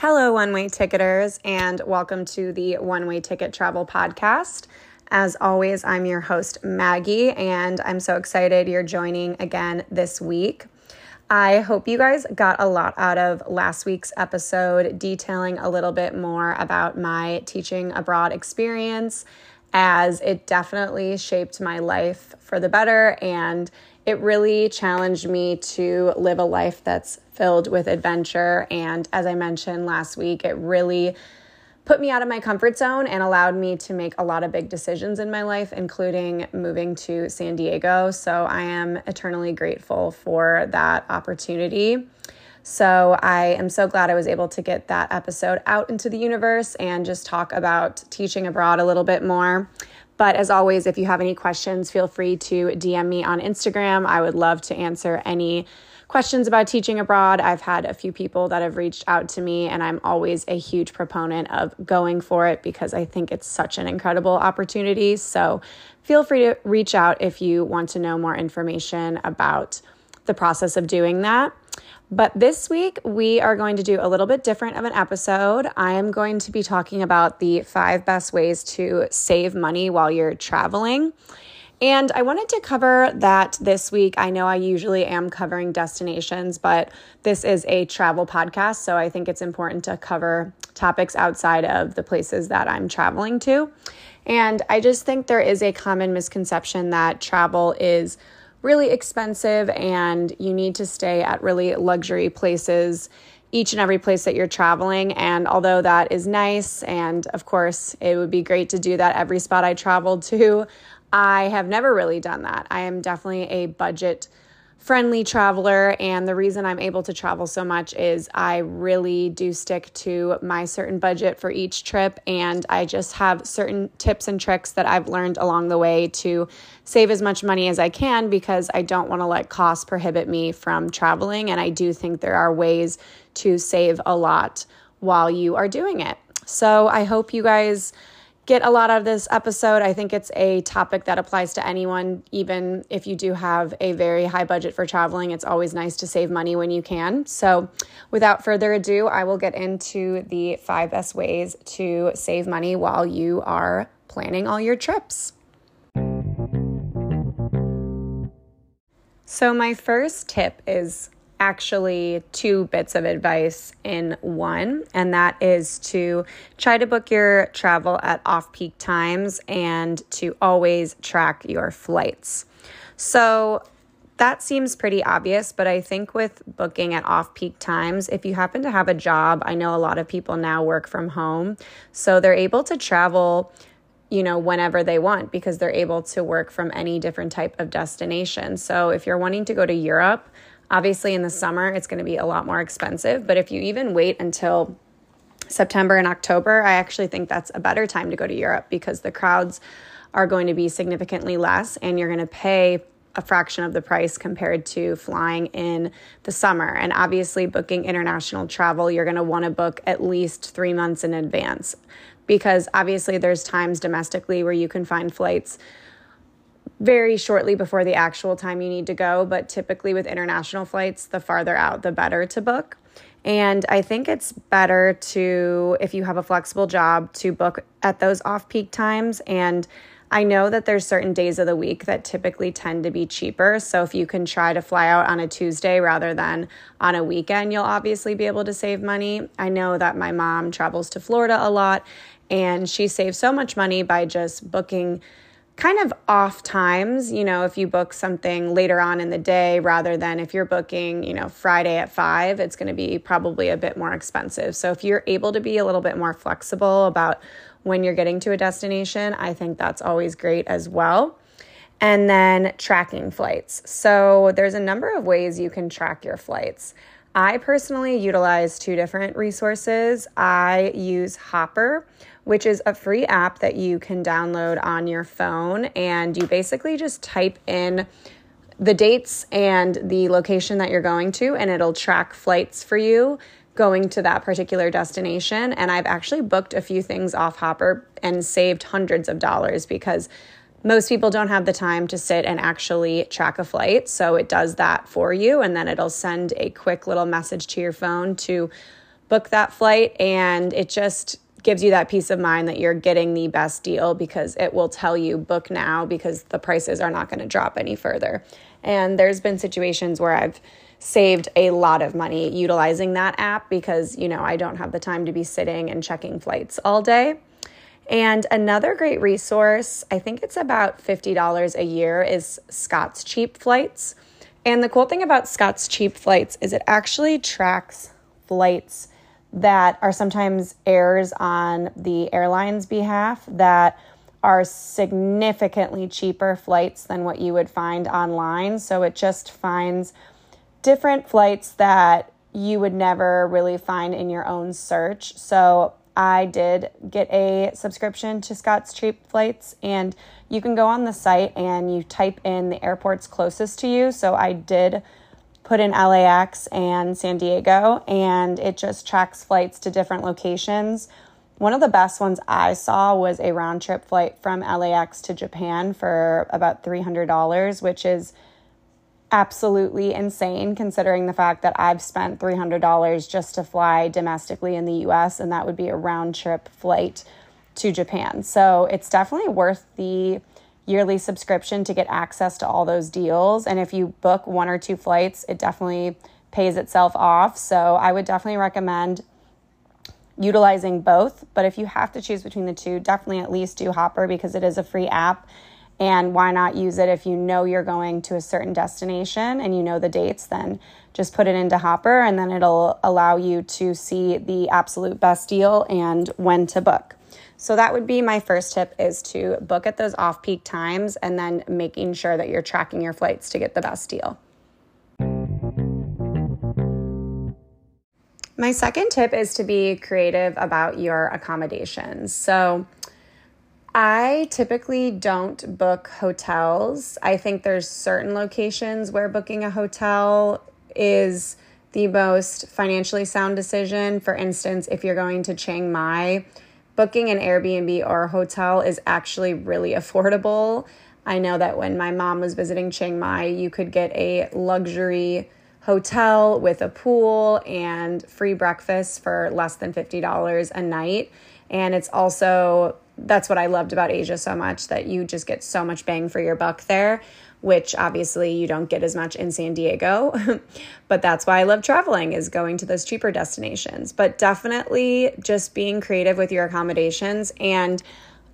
Hello, one way ticketers, and welcome to the One Way Ticket Travel Podcast. As always, I'm your host, Maggie, and I'm so excited you're joining again this week. I hope you guys got a lot out of last week's episode, detailing a little bit more about my teaching abroad experience, as it definitely shaped my life for the better and it really challenged me to live a life that's filled with adventure. And as I mentioned last week, it really put me out of my comfort zone and allowed me to make a lot of big decisions in my life, including moving to San Diego. So I am eternally grateful for that opportunity. So I am so glad I was able to get that episode out into the universe and just talk about teaching abroad a little bit more. But as always, if you have any questions, feel free to DM me on Instagram. I would love to answer any questions about teaching abroad. I've had a few people that have reached out to me, and I'm always a huge proponent of going for it because I think it's such an incredible opportunity. So feel free to reach out if you want to know more information about the process of doing that. But this week, we are going to do a little bit different of an episode. I am going to be talking about the five best ways to save money while you're traveling. And I wanted to cover that this week. I know I usually am covering destinations, but this is a travel podcast. So I think it's important to cover topics outside of the places that I'm traveling to. And I just think there is a common misconception that travel is really expensive and you need to stay at really luxury places each and every place that you're traveling. And although that is nice, and of course, it would be great to do that every spot I traveled to, I have never really done that. I am definitely a budget friendly traveler. And the reason I'm able to travel so much is I really do stick to my certain budget for each trip. And I just have certain tips and tricks that I've learned along the way to save as much money as I can because I don't want to let costs prohibit me from traveling. And I do think there are ways to save a lot while you are doing it. So I hope you guys get a lot out of this episode. I think it's a topic that applies to anyone, even if you do have a very high budget for traveling. It's always nice to save money when you can. So, without further ado, I will get into the five best ways to save money while you are planning all your trips. So, my first tip is actually two bits of advice in one, and that is to try to book your travel at off peak times and to always track your flights. So, that seems pretty obvious, but I think with booking at off peak times, if you happen to have a job, I know a lot of people now work from home, so they're able to travel you know, whenever they want because they're able to work from any different type of destination. So if you're wanting to go to Europe, Obviously, in the summer, it's going to be a lot more expensive, but if you even wait until September and October, I actually think that's a better time to go to Europe because the crowds are going to be significantly less and you're going to pay a fraction of the price compared to flying in the summer. And obviously, booking international travel, you're going to want to book at least three months in advance because obviously, there's times domestically where you can find flights very shortly before the actual time you need to go. But typically, with international flights, the farther out, the better to book. And I think it's better to, if you have a flexible job, to book at those off peak times. And I know that there's certain days of the week that typically tend to be cheaper. So if you can try to fly out on a Tuesday rather than on a weekend, you'll obviously be able to save money. I know that my mom travels to Florida a lot and she saves so much money by just booking kind of off times, you know, if you book something later on in the day rather than if you're booking, you know, Friday at 5, it's going to be probably a bit more expensive. So if you're able to be a little bit more flexible about when you're getting to a destination, I think that's always great as well. And then tracking flights. So there's a number of ways you can track your flights. I personally utilize two different resources. I use Hopper, which is a free app that you can download on your phone, and you basically just type in the dates and the location that you're going to, and it'll track flights for you going to that particular destination. And I've actually booked a few things off Hopper and saved hundreds of dollars because most people don't have the time to sit and actually track a flight. So it does that for you. And then it'll send a quick little message to your phone to book that flight and it just gives you that peace of mind that you're getting the best deal because it will tell you book now because the prices are not going to drop any further. And there's been situations where I've saved a lot of money utilizing that app because, you know, I don't have the time to be sitting and checking flights all day. And another great resource, I think it's about $50 a year, is Scott's Cheap Flights. And the cool thing about Scott's Cheap Flights is it actually tracks flights that are sometimes errors on the airline's behalf that are significantly cheaper flights than what you would find online. So it just finds different flights that you would never really find in your own search. So I did get a subscription to Scott's Cheap Flights, and you can go on the site and you type in the airports closest to you. So I did put in LAX and San Diego, and it just tracks flights to different locations. One of the best ones I saw was a round trip flight from LAX to Japan for about $300, which is absolutely insane considering the fact that I've spent $300 just to fly domestically in the US, and that would be a round trip flight to Japan. So it's definitely worth the yearly subscription to get access to all those deals. And if you book one or two flights, it definitely pays itself off. So I would definitely recommend utilizing both. But if you have to choose between the two, definitely at least do Hopper because it is a free app. And why not use it if you know you're going to a certain destination and you know the dates? Then just put it into Hopper and then it'll allow you to see the absolute best deal and when to book. So that would be my first tip is to book at those off-peak times and then making sure that you're tracking your flights to get the best deal. My second tip is to be creative about your accommodations. So I typically don't book hotels. I think there's certain locations where booking a hotel is the most financially sound decision. For instance, if you're going to Chiang Mai, booking an Airbnb or a hotel is actually really affordable. I know that when my mom was visiting Chiang Mai, you could get a luxury hotel with a pool and free breakfast for less than $50 a night. And it's also, that's what I loved about Asia so much that you just get so much bang for your buck there which obviously you don't get as much in San Diego. but that's why I love traveling is going to those cheaper destinations. But definitely just being creative with your accommodations and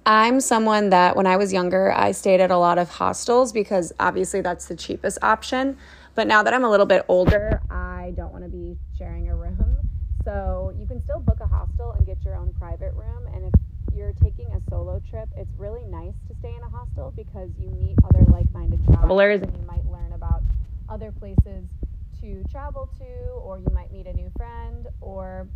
I'm someone that when I was younger, I stayed at a lot of hostels because obviously that's the cheapest option. But now that I'm a little bit older, I don't want to be sharing a room. So you can still book a hostel and get your own private room. And if you're taking a solo trip, it's really nice to stay in a hostel because you meet other like minded travelers and you might learn about other places to travel to, or you might meet a new friend, or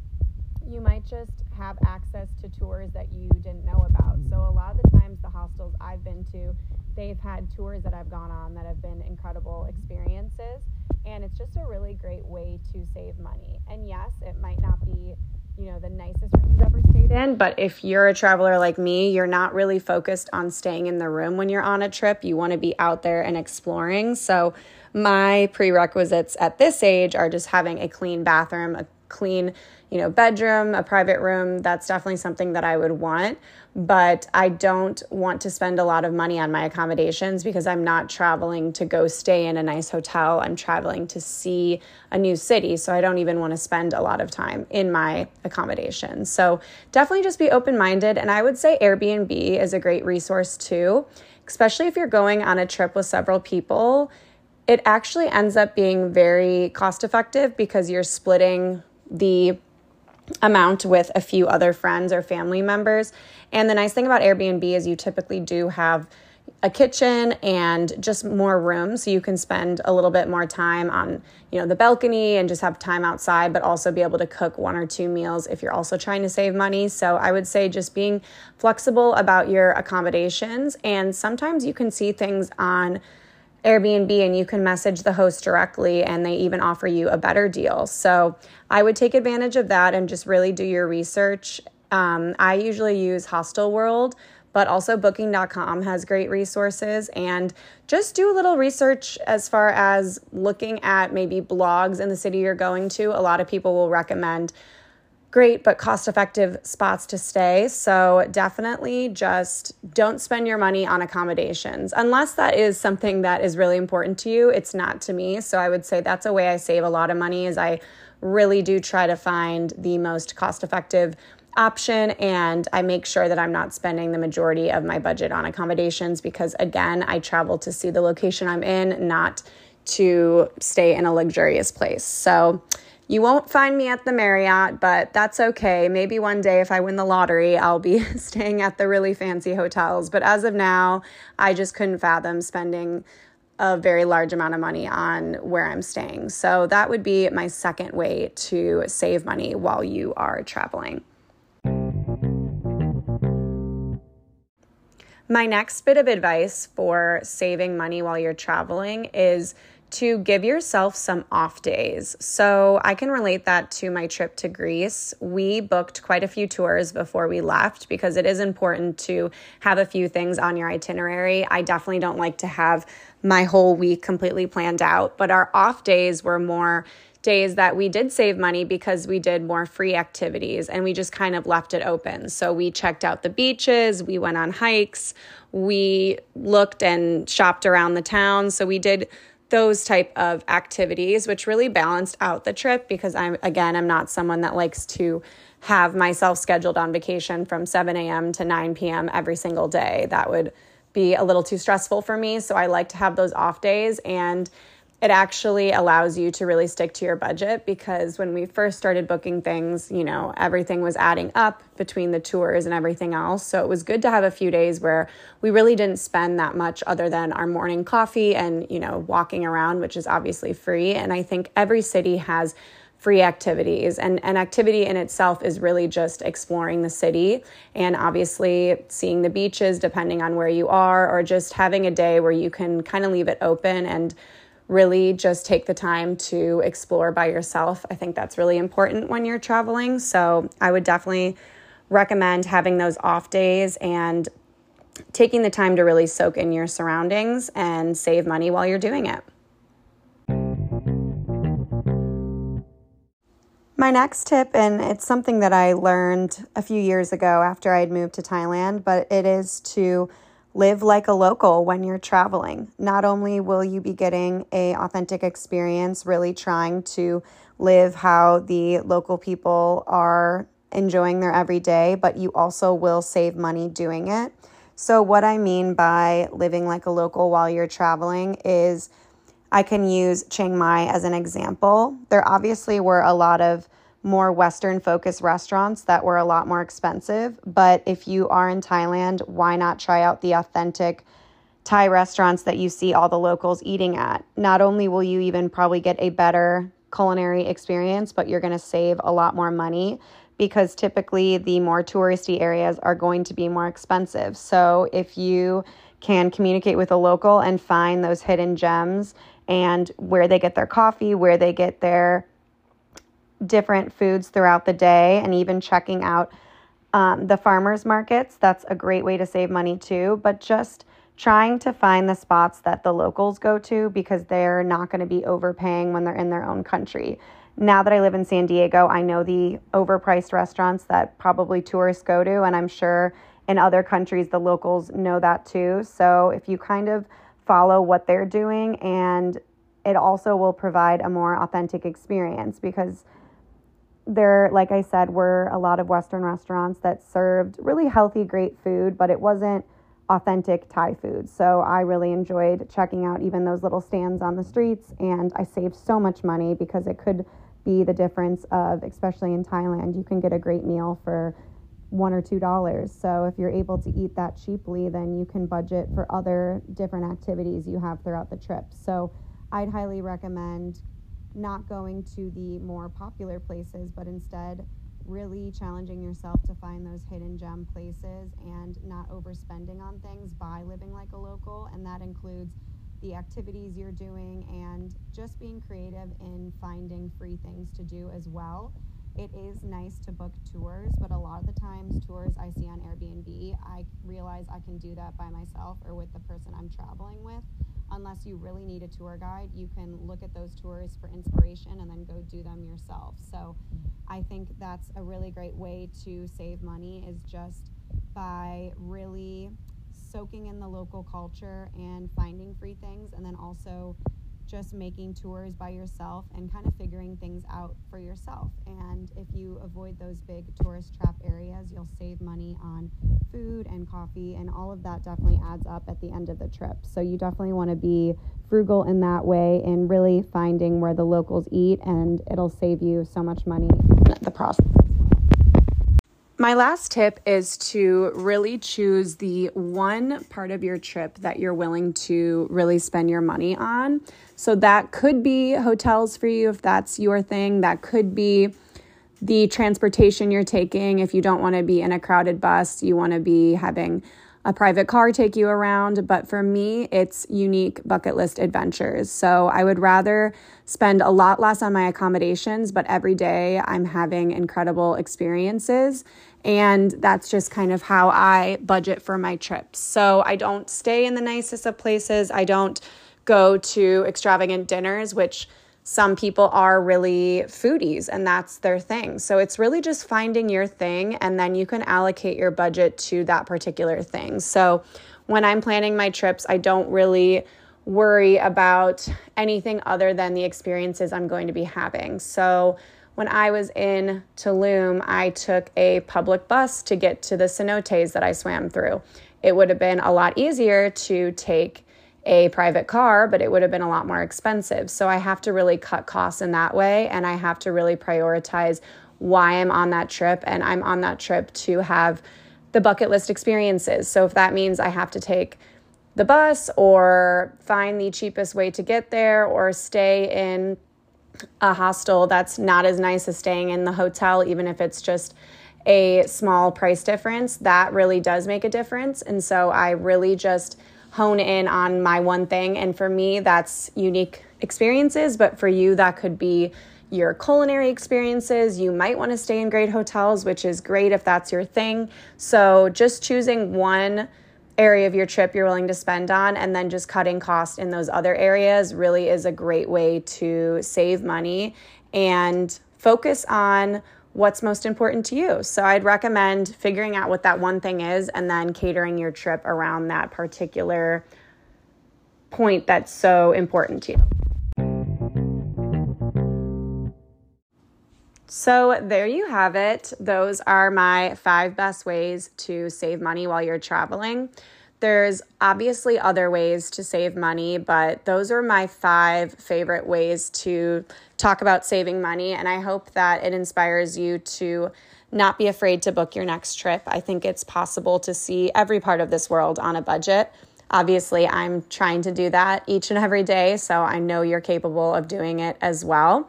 you might just have access to tours that you didn't know about. So, a lot of the times, the hostels I've been to, they've had tours that I've gone on that have been incredible experiences. And it's just a really great way to save money. And yes, it might not be you know, the nicest room you've ever stayed in. But if you're a traveler like me, you're not really focused on staying in the room when you're on a trip. You want to be out there and exploring. So, my prerequisites at this age are just having a clean bathroom, a clean, you know, bedroom, a private room. That's definitely something that I would want but I don't want to spend a lot of money on my accommodations because I'm not traveling to go stay in a nice hotel. I'm traveling to see a new city. So I don't even want to spend a lot of time in my accommodations. So definitely just be open minded. And I would say Airbnb is a great resource too, especially if you're going on a trip with several people. It actually ends up being very cost effective because you're splitting the amount with a few other friends or family members. And the nice thing about Airbnb is you typically do have a kitchen and just more room so you can spend a little bit more time on you know the balcony and just have time outside but also be able to cook one or two meals if you're also trying to save money so i would say just being flexible about your accommodations and sometimes you can see things on Airbnb and you can message the host directly and they even offer you a better deal. So I would take advantage of that and just really do your research. Um, I usually use Hostelworld, but also booking.com has great resources and just do a little research as far as looking at maybe blogs in the city you're going to. A lot of people will recommend great but cost effective spots to stay. So definitely just don't spend your money on accommodations unless that is something that is really important to you. It's not to me. So I would say that's a way I save a lot of money is I really do try to find the most cost effective option and I make sure that I'm not spending the majority of my budget on accommodations because again, I travel to see the location I'm in, not to stay in a luxurious place. So you won't find me at the Marriott, but that's okay. Maybe one day if I win the lottery, I'll be staying at the really fancy hotels. But as of now, I just couldn't fathom spending a very large amount of money on where I'm staying. So that would be my second way to save money while you are traveling. My next bit of advice for saving money while you're traveling is to give yourself some off days. So I can relate that to my trip to Greece. We booked quite a few tours before we left because it is important to have a few things on your itinerary. I definitely don't like to have my whole week completely planned out, but our off days were more days that we did save money because we did more free activities and we just kind of left it open. So we checked out the beaches, we went on hikes, we looked and shopped around the town. So we did those type of activities which really balanced out the trip because i'm again i'm not someone that likes to have myself scheduled on vacation from 7 a.m to 9 p.m every single day. That would be a little too stressful for me. So i like to have those off days. And it actually allows you to really stick to your budget because when we first started booking things, you know, everything was adding up between the tours and everything else. So it was good to have a few days where we really didn't spend that much other than our morning coffee and, you know, walking around, which is obviously free. And I think every city has free activities and an activity in itself is really just exploring the city and obviously seeing the beaches depending on where you are or just having a day where you can kind of leave it open and really just take the time to explore by yourself. I think that's really important when you're traveling. So I would definitely recommend having those off days and taking the time to really soak in your surroundings and save money while you're doing it. My next tip, and it's something that I learned a few years ago after I had moved to Thailand, but it is to live like a local when you're traveling. Not only will you be getting a authentic experience really trying to live how the local people are enjoying their everyday, but you also will save money doing it. So what I mean by living like a local while you're traveling is I can use Chiang Mai as an example. There obviously were a lot of more Western focused restaurants that were a lot more expensive. But if you are in Thailand, why not try out the authentic Thai restaurants that you see all the locals eating at? Not only will you even probably get a better culinary experience, but you're going to save a lot more money because typically the more touristy areas are going to be more expensive. So if you can communicate with a local and find those hidden gems and where they get their coffee, where they get their different foods throughout the day and even checking out um, the farmers markets. That's a great way to save money too. But just trying to find the spots that the locals go to because they're not going to be overpaying when they're in their own country. Now that I live in San Diego, I know the overpriced restaurants that probably tourists go to, and I'm sure in other countries the locals know that too. So if you kind of follow what they're doing, and it also will provide a more authentic experience because there, like I said, were a lot of Western restaurants that served really healthy, great food, but it wasn't authentic Thai food. So I really enjoyed checking out even those little stands on the streets, and I saved so much money because it could be the difference of, especially in Thailand, you can get a great meal for one or two dollars. So if you're able to eat that cheaply, then you can budget for other different activities you have throughout the trip. So I'd highly recommend not going to the more popular places, but instead really challenging yourself to find those hidden gem places and not overspending on things by living like a local. And that includes the activities you're doing and just being creative in finding free things to do as well. It is nice to book tours, but a lot of the times, tours I see on Airbnb, I realize I can do that by myself or with the person I'm traveling with. Unless you really need a tour guide, you can look at those tours for inspiration and then go do them yourself. So mm-hmm. I think that's a really great way to save money is just by really soaking in the local culture and finding free things and then also just making tours by yourself and kind of figuring things out for yourself. And if you avoid those big tourist trap areas, you'll save money on food and coffee, and all of that definitely adds up at the end of the trip. So you definitely want to be frugal in that way and really finding where the locals eat, and it'll save you so much money in the process. My last tip is to really choose the one part of your trip that you're willing to really spend your money on. So that could be hotels for you if that's your thing. That could be the transportation you're taking if you don't want to be in a crowded bus, you want to be having a private car take you around. But for me, it's unique bucket list adventures. So I would rather spend a lot less on my accommodations, but every day I'm having incredible experiences. And that's just kind of how I budget for my trips. So I don't stay in the nicest of places. I don't go to extravagant dinners, which some people are really foodies and that's their thing. So it's really just finding your thing and then you can allocate your budget to that particular thing. So when I'm planning my trips, I don't really worry about anything other than the experiences I'm going to be having. So when I was in Tulum, I took a public bus to get to the cenotes that I swam through. It would have been a lot easier to take a private car, but it would have been a lot more expensive. So I have to really cut costs in that way and I have to really prioritize why I'm on that trip and I'm on that trip to have the bucket list experiences. So if that means I have to take the bus or find the cheapest way to get there or stay in a hostel that's not as nice as staying in the hotel even if it's just a small price difference, that really does make a difference. And so I really just hone in on my one thing. And for me, that's unique experiences, but for you, that could be your culinary experiences. You might want to stay in great hotels, which is great if that's your thing. So just choosing one area of your trip you're willing to spend on and then just cutting cost in those other areas really is a great way to save money and focus on what's most important to you. So I'd recommend figuring out what that one thing is and then catering your trip around that particular point that's so important to you. So, there you have it. Those are my five best ways to save money while you're traveling. There's obviously other ways to save money, but those are my five favorite ways to talk about saving money. And I hope that it inspires you to not be afraid to book your next trip. I think it's possible to see every part of this world on a budget. Obviously, I'm trying to do that each and every day, so I know you're capable of doing it as well.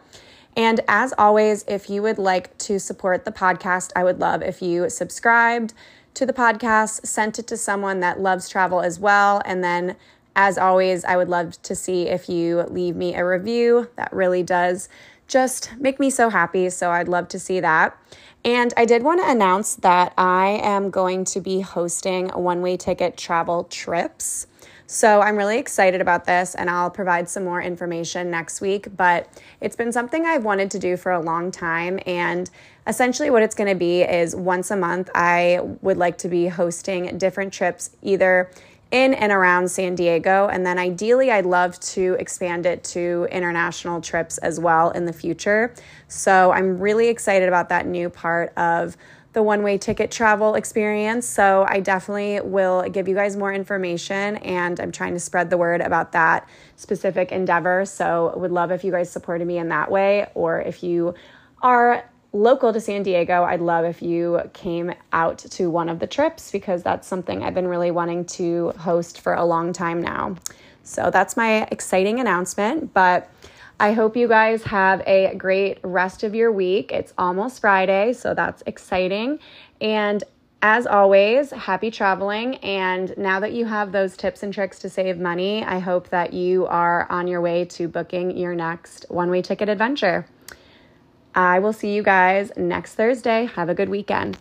And as always, if you would like to support the podcast, I would love if you subscribed to the podcast, sent it to someone that loves travel as well. And then, as always, I would love to see if you leave me a review. That really does just make me so happy. So, I'd love to see that. And I did want to announce that I am going to be hosting one way ticket travel trips. So I'm really excited about this and I'll provide some more information next week. But it's been something I've wanted to do for a long time. And essentially, what it's going to be is once a month, I would like to be hosting different trips, either in and around San Diego. And then ideally, I'd love to expand it to international trips as well in the future. So I'm really excited about that new part of the one way ticket travel experience. So I definitely will give you guys more information and I'm trying to spread the word about that specific endeavor. So would love if you guys supported me in that way or if you are local to San Diego, I'd love if you came out to one of the trips because that's something I've been really wanting to host for a long time now. So that's my exciting announcement, but I hope you guys have a great rest of your week. It's almost Friday, so that's exciting. And as always, happy traveling. And now that you have those tips and tricks to save money, I hope that you are on your way to booking your next one way ticket adventure. I will see you guys next Thursday. Have a good weekend.